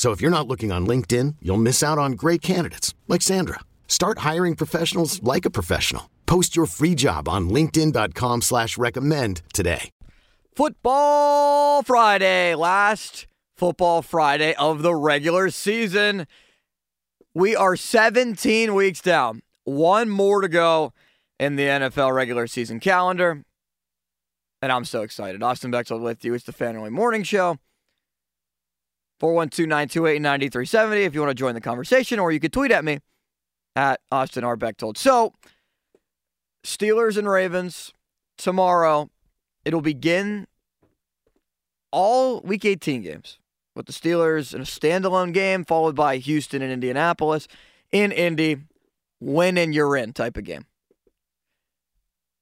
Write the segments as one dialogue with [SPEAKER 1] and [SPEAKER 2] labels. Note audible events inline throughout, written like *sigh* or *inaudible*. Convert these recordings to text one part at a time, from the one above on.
[SPEAKER 1] So if you're not looking on LinkedIn, you'll miss out on great candidates like Sandra. Start hiring professionals like a professional. Post your free job on LinkedIn.com slash recommend today.
[SPEAKER 2] Football Friday, last football Friday of the regular season. We are 17 weeks down. One more to go in the NFL regular season calendar. And I'm so excited. Austin Bechtold with you. It's the Family Morning Show. 412-928-9370 if you want to join the conversation, or you could tweet at me at Austin R. Bechtold. So, Steelers and Ravens tomorrow. It'll begin all Week 18 games with the Steelers in a standalone game, followed by Houston and Indianapolis in Indy. Win and you're in type of game.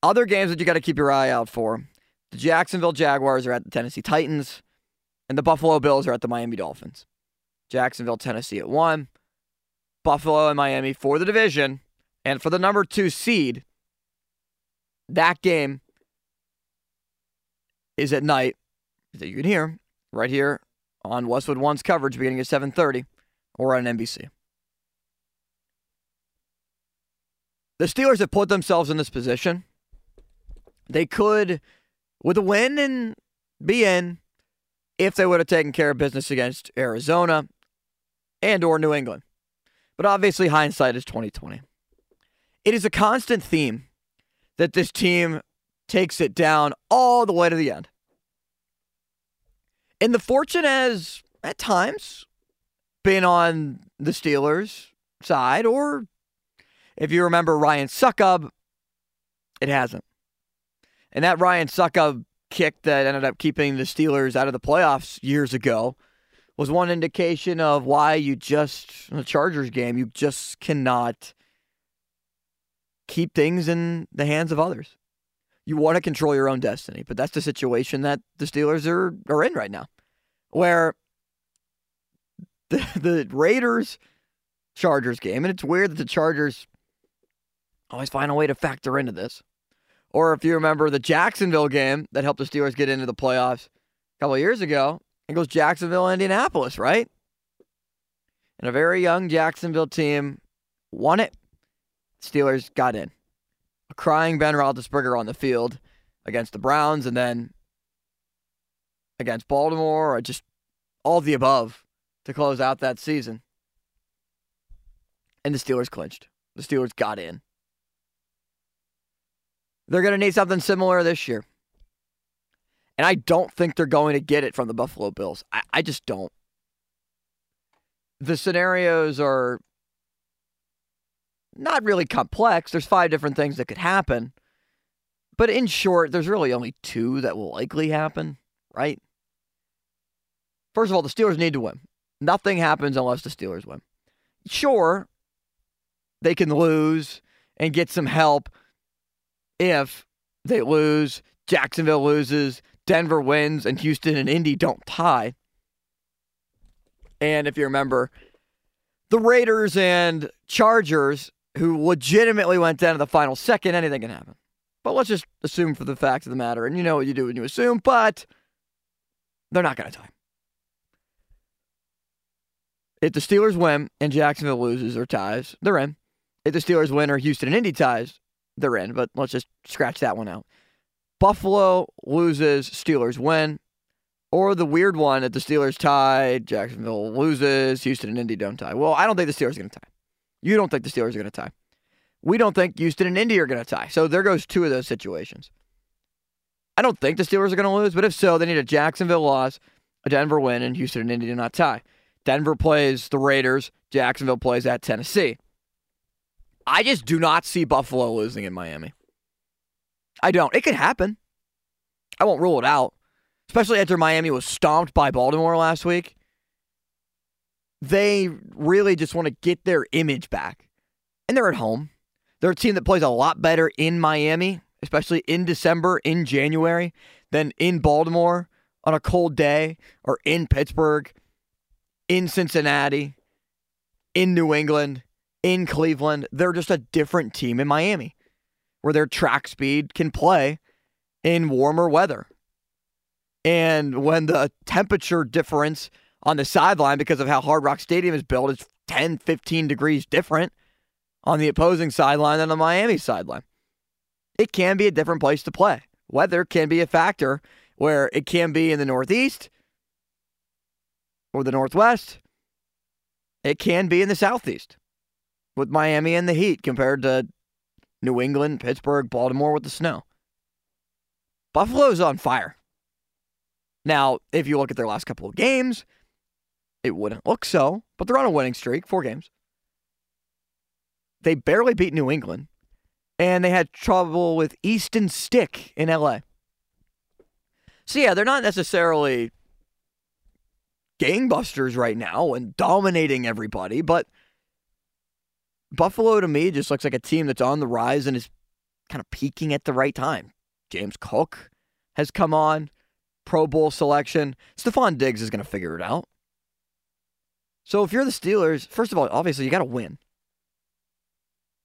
[SPEAKER 2] Other games that you got to keep your eye out for. The Jacksonville Jaguars are at the Tennessee Titans and the Buffalo Bills are at the Miami Dolphins. Jacksonville, Tennessee at one. Buffalo and Miami for the division and for the number two seed. That game is at night that you can hear right here on Westwood One's coverage beginning at 7:30 or on NBC. The Steelers have put themselves in this position. They could, with a win and be in, if they would have taken care of business against Arizona and or New England. But obviously hindsight is 2020. It is a constant theme that this team takes it down all the way to the end. And the fortune has at times been on the Steelers side or if you remember Ryan Succop, it hasn't. And that Ryan Succop kick that ended up keeping the Steelers out of the playoffs years ago was one indication of why you just, the Chargers game, you just cannot keep things in the hands of others. You want to control your own destiny, but that's the situation that the Steelers are, are in right now, where *laughs* the, the Raiders Chargers game, and it's weird that the Chargers always find a way to factor into this. Or if you remember the Jacksonville game that helped the Steelers get into the playoffs a couple years ago, it goes Jacksonville, Indianapolis, right? And a very young Jacksonville team won it. Steelers got in. A crying Ben Roethlisberger on the field against the Browns, and then against Baltimore, or just all the above to close out that season. And the Steelers clinched. The Steelers got in. They're going to need something similar this year. And I don't think they're going to get it from the Buffalo Bills. I, I just don't. The scenarios are not really complex. There's five different things that could happen. But in short, there's really only two that will likely happen, right? First of all, the Steelers need to win. Nothing happens unless the Steelers win. Sure, they can lose and get some help if they lose, Jacksonville loses, Denver wins, and Houston and Indy don't tie. And if you remember, the Raiders and Chargers, who legitimately went down to the final second, anything can happen. But let's just assume for the fact of the matter, and you know what you do when you assume, but they're not going to tie. If the Steelers win and Jacksonville loses or ties, they're in. If the Steelers win or Houston and Indy ties, they're in, but let's just scratch that one out. Buffalo loses, Steelers win. Or the weird one that the Steelers tie, Jacksonville loses, Houston and Indy don't tie. Well, I don't think the Steelers are going to tie. You don't think the Steelers are going to tie. We don't think Houston and Indy are going to tie. So there goes two of those situations. I don't think the Steelers are going to lose, but if so, they need a Jacksonville loss, a Denver win, and Houston and Indy do not tie. Denver plays the Raiders, Jacksonville plays at Tennessee. I just do not see Buffalo losing in Miami. I don't. It could happen. I won't rule it out, especially after Miami was stomped by Baltimore last week. They really just want to get their image back. And they're at home. They're a team that plays a lot better in Miami, especially in December, in January, than in Baltimore on a cold day or in Pittsburgh, in Cincinnati, in New England, in Cleveland. They're just a different team in Miami where their track speed can play in warmer weather. And when the temperature difference on the sideline because of how Hard Rock Stadium is built is 10, 15 degrees different on the opposing sideline than the Miami sideline. It can be a different place to play. Weather can be a factor where it can be in the Northeast or the Northwest. It can be in the Southeast with Miami and the heat compared to New England, Pittsburgh, Baltimore with the snow. Buffalo's on fire. Now, if you look at their last couple of games, it wouldn't look so, but they're on a winning streak, four games. They barely beat New England, and they had trouble with Easton Stick in LA. So, yeah, they're not necessarily gangbusters right now and dominating everybody, but Buffalo to me just looks like a team that's on the rise and is kind of peaking at the right time. James Cook has come on, Pro Bowl selection. Stefon Diggs is going to figure it out. So if you're the Steelers, first of all, obviously you got to win.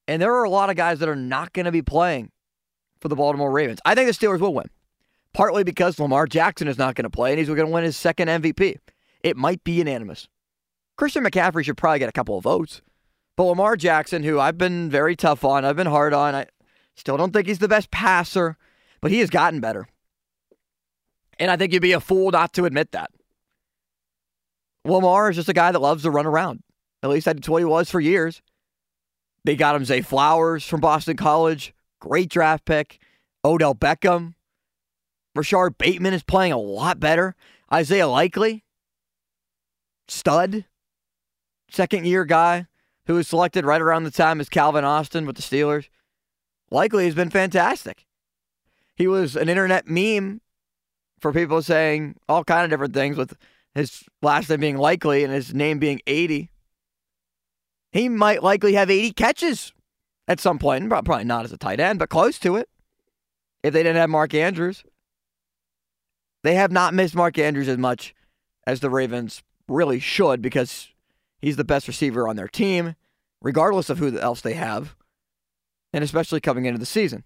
[SPEAKER 2] And there are a lot of guys that are not going to be playing for the Baltimore Ravens. I think the Steelers will win, partly because Lamar Jackson is not going to play and he's going to win his second MVP. It might be unanimous. Christian McCaffrey should probably get a couple of votes. But Lamar Jackson, who I've been very tough on, I've been hard on, I still don't think he's the best passer, but he has gotten better. And I think you'd be a fool not to admit that. Lamar is just a guy that loves to run around. At least that's what he was for years. They got him Zay Flowers from Boston College, great draft pick. Odell Beckham. Rashod Bateman is playing a lot better. Isaiah Likely, stud, second year guy who was selected right around the time as Calvin Austin with the Steelers. Likely has been fantastic. He was an internet meme for people saying all kind of different things with his last name being likely and his name being 80. He might likely have 80 catches at some point. Probably not as a tight end, but close to it. If they didn't have Mark Andrews, they have not missed Mark Andrews as much as the Ravens really should because He's the best receiver on their team, regardless of who else they have, and especially coming into the season.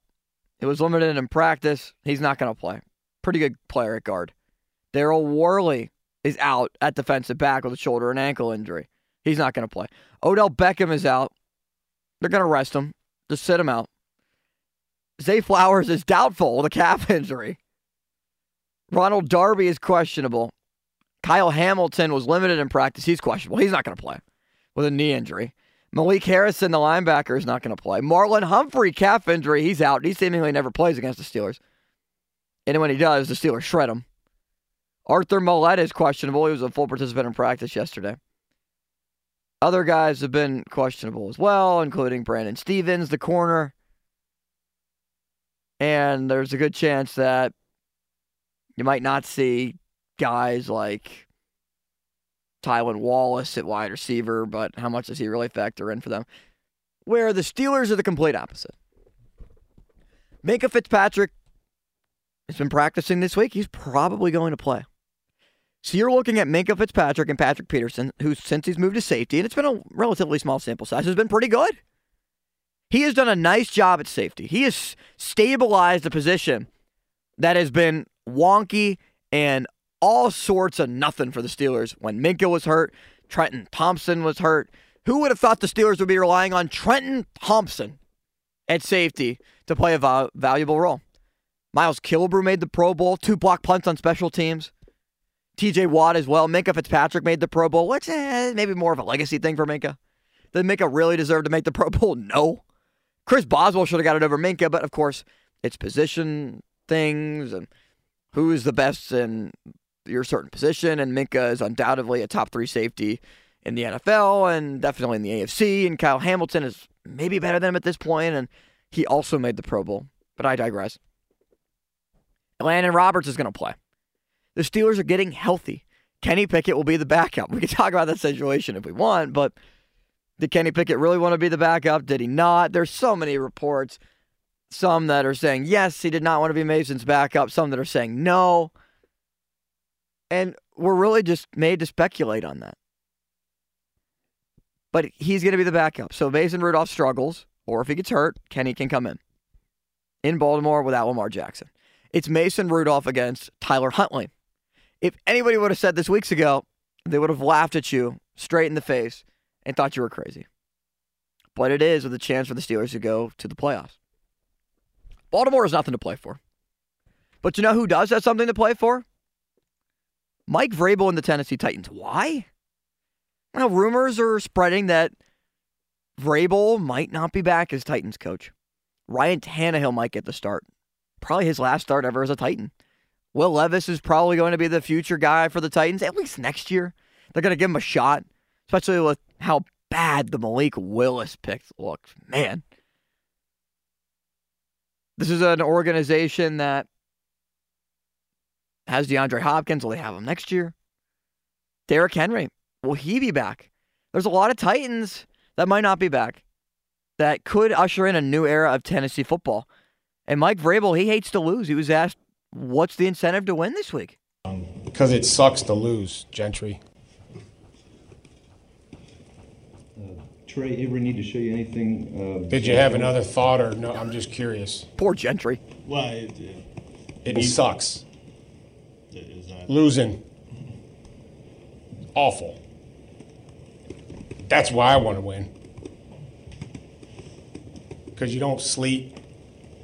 [SPEAKER 2] It was limited in practice. He's not going to play. Pretty good player at guard. Daryl Worley is out at defensive back with a shoulder and ankle injury. He's not going to play. Odell Beckham is out. They're going to rest him. Just sit him out. Zay Flowers is doubtful with a calf *laughs* injury. Ronald Darby is questionable. Kyle Hamilton was limited in practice. He's questionable. He's not going to play with a knee injury. Malik Harrison, the linebacker, is not going to play. Marlon Humphrey, calf injury. He's out. He seemingly never plays against the Steelers. And when he does, the Steelers shred him. Arthur Maulet is questionable. He was a full participant in practice yesterday. Other guys have been questionable as well, including Brandon Stephens, the corner. And there's a good chance that you might not see guys like Tylan Wallace at wide receiver, but how much does he really factor in for them? Where the Steelers are the complete opposite. Minkah Fitzpatrick has been practicing this week. He's probably going to play. So you're looking at Minkah Fitzpatrick and Patrick Peterson, who since he's moved to safety, and it's been a relatively small sample size, has been pretty good. He has done a nice job at safety. He has stabilized a position that has been wonky and all sorts of nothing for the Steelers. When Minkah was hurt, Trenton Thompson was hurt. Who would have thought the Steelers would be relying on Trenton Thompson at safety to play a val- valuable role? Miles Killebrew made the Pro Bowl, two block punts on special teams. TJ Watt as well. Minkah Fitzpatrick made the Pro Bowl, which eh, maybe more of a legacy thing for Minkah. Did Minkah really deserve to make the Pro Bowl? *laughs* No. Chris Boswell should have got it over Minkah, but of course, it's position things and who is the best in your certain position. And Minkah is undoubtedly a top three safety in the NFL and definitely in the AFC. And Kyle Hamilton is maybe better than him at this point, and he also made the Pro Bowl. But I digress. Landon Roberts is going to play. The Steelers are getting healthy. Kenny Pickett will be the backup. *laughs* We can talk about that situation if we want, but did Kenny Pickett really want to be the backup? Did he not? There's so many reports. Some that are saying yes, he did not want to be Mason's backup. Some that are saying no. And we're really just made to speculate on that. But he's going to be the backup. So Mason Rudolph struggles, or if he gets hurt, Kenny can come in. In Baltimore without Lamar Jackson. It's Mason Rudolph against Tyler Huntley. If anybody would have said this weeks ago, they would have laughed at you straight in the face and thought you were crazy. But it is with a chance for the Steelers to go to the playoffs. Baltimore has nothing to play for. But you know who does have something to play for? Mike Vrabel and the Tennessee Titans. Why? Well, rumors are spreading that Vrabel might not be back as Titans coach. Ryan Tannehill might get the start. Probably his last start ever as a Titan. Will Levis is probably going to be the future guy for the Titans, at least next year. They're going to give him a shot, especially with how bad the Malik Willis pick looks. Man. This is an organization that has DeAndre Hopkins. Will they have him next year? Derrick Henry. Will he be back? There's a lot of Titans that might not be back that could usher in a new era of Tennessee football. And Mike Vrabel, he hates to lose. He was asked, what's the incentive to win this week?
[SPEAKER 3] Um, because it sucks to lose, Gentry.
[SPEAKER 4] Uh, Trey ever need to show you anything? Uh,
[SPEAKER 3] Did you have another thought, or no? I'm just curious.
[SPEAKER 2] Poor Gentry.
[SPEAKER 4] Well, it, it,
[SPEAKER 3] It sucks.
[SPEAKER 4] Is.
[SPEAKER 3] Losing. Awful. That's why I want to win. Because you don't sleep.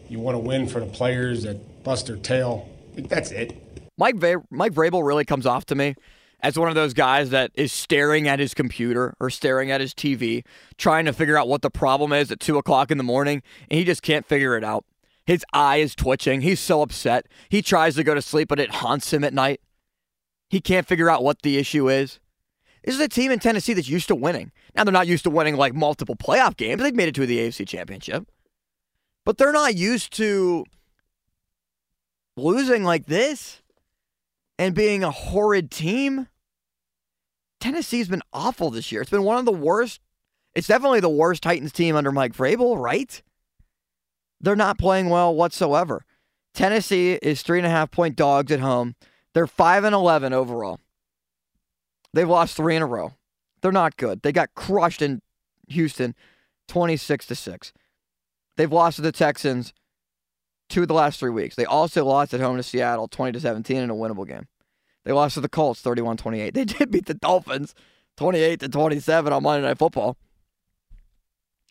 [SPEAKER 3] You want to win for the players that bust their tail. That's it.
[SPEAKER 2] Mike Va- Mike Vrabel really comes off to me as one of those guys that is staring at his computer or staring at his TV, trying to figure out what the problem is at two o'clock in the morning, and he just can't figure it out. His eye is twitching. He's so upset. He tries to go to sleep, but it haunts him at night. He can't figure out what the issue is. This is a team in Tennessee that's used to winning. Now, they're not used to winning like multiple playoff games. They've made it to the AFC Championship. But they're not used to losing like this and being a horrid team. Tennessee's been awful this year. It's been one of the worst. It's definitely the worst Titans team under Mike Vrabel, right? They're not playing well whatsoever. Tennessee is three and a half point dogs at home. They're five and eleven overall. They've lost three in a row. They're not good. They got crushed in Houston, twenty six to six. They've lost to the Texans two of the last three weeks. They also lost at home to Seattle, twenty to seventeen in a winnable game. They lost to the Colts 31 28. They *laughs* did beat the Dolphins 28 to 27 on Monday Night Football.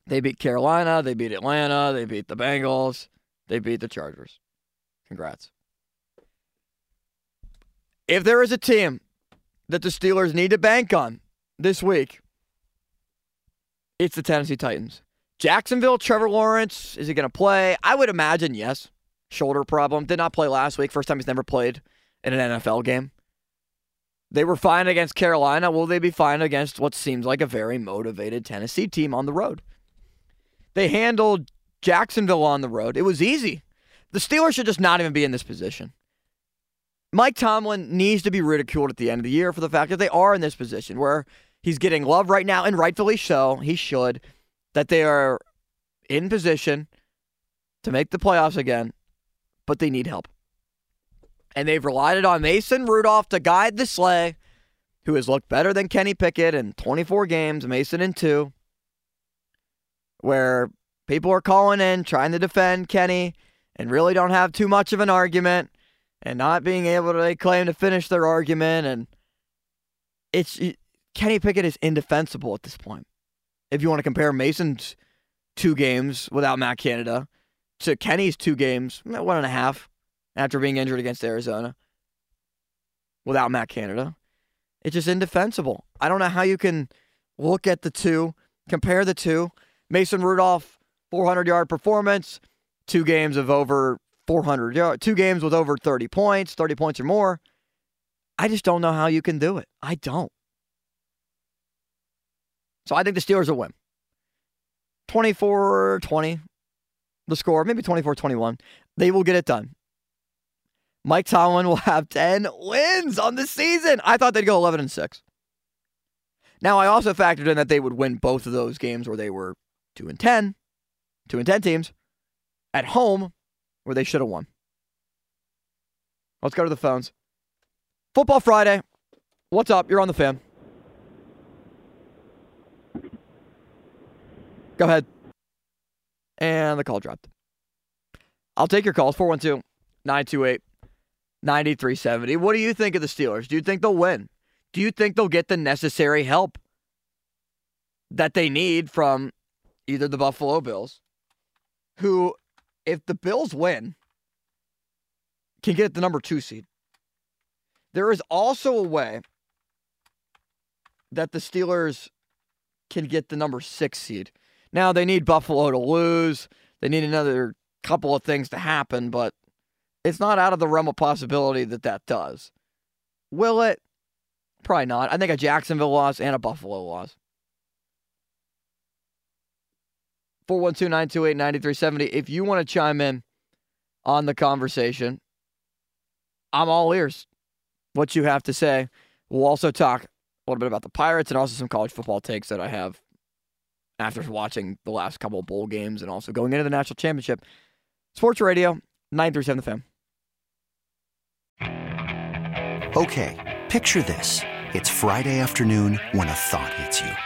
[SPEAKER 2] They beat Carolina, they beat Atlanta, they beat the Bengals, they beat the Chargers. Congrats. If there is a team that the Steelers need to bank on this week, it's the Tennessee Titans. Jacksonville, Trevor Lawrence, is he going to play? I would imagine yes. Shoulder problem. Did not play last week. First time he's never played in an NFL game. They were fine against Carolina. Will they be fine against what seems like a very motivated Tennessee team on the road? They handled Jacksonville on the road. It was easy. The Steelers should just not even be in this position. Mike Tomlin needs to be ridiculed at the end of the year for the fact that they are in this position where he's getting love right now, and rightfully so. He should. That they are in position to make the playoffs again, but they need help. And they've relied on Mason Rudolph to guide the sleigh, who has looked better than Kenny Pickett in 24 games, Mason in two, where people are calling in trying to defend Kenny and really don't have too much of an argument and not being able to claim to finish their argument. And it's Kenny Pickett is indefensible at this point. If you want to compare Mason's two games without Matt Canada to Kenny's two games, eh, one and a half after being injured against Arizona without Matt Canada. It's just indefensible. I don't know how you can look at the two, compare the two. Mason Rudolph, 400 yard performance, two games of over 400 yards, two games with over 30 points, 30 points or more. I just don't know how you can do it. I don't. So I think the Steelers will win. 24 20, the score, maybe 24 21. They will get it done. Mike Tomlin will have 10 wins on the season. I thought they'd go 11 and 6. Now, I also factored in that they would win both of those games where they were 2 and 10, 2 and 10 teams at home where they should have won. Let's go to the phones. Football Friday. What's up? You're on the fan. Go ahead. And the call dropped. I'll take your calls 412 928 9370. What do you think of the Steelers? Do you think they'll win? Do you think they'll get the necessary help that they need from either the Buffalo Bills, who, if the Bills win, can get the number two seed? There is also a way that the Steelers can get the number six seed. Now, they need Buffalo to lose. They need another couple of things to happen, but it's not out of the realm of possibility that that does. Will it? Probably not. I think a Jacksonville loss and a Buffalo loss. 412 928 9370. If you want to chime in on the conversation, I'm all ears. What you have to say. We'll also talk a little bit about the Pirates and also some college football takes that I have after watching the last couple of bowl games and also going into the national championship. Sports Radio, 937 The.
[SPEAKER 5] Okay, picture this. It's Friday afternoon when a thought hits you.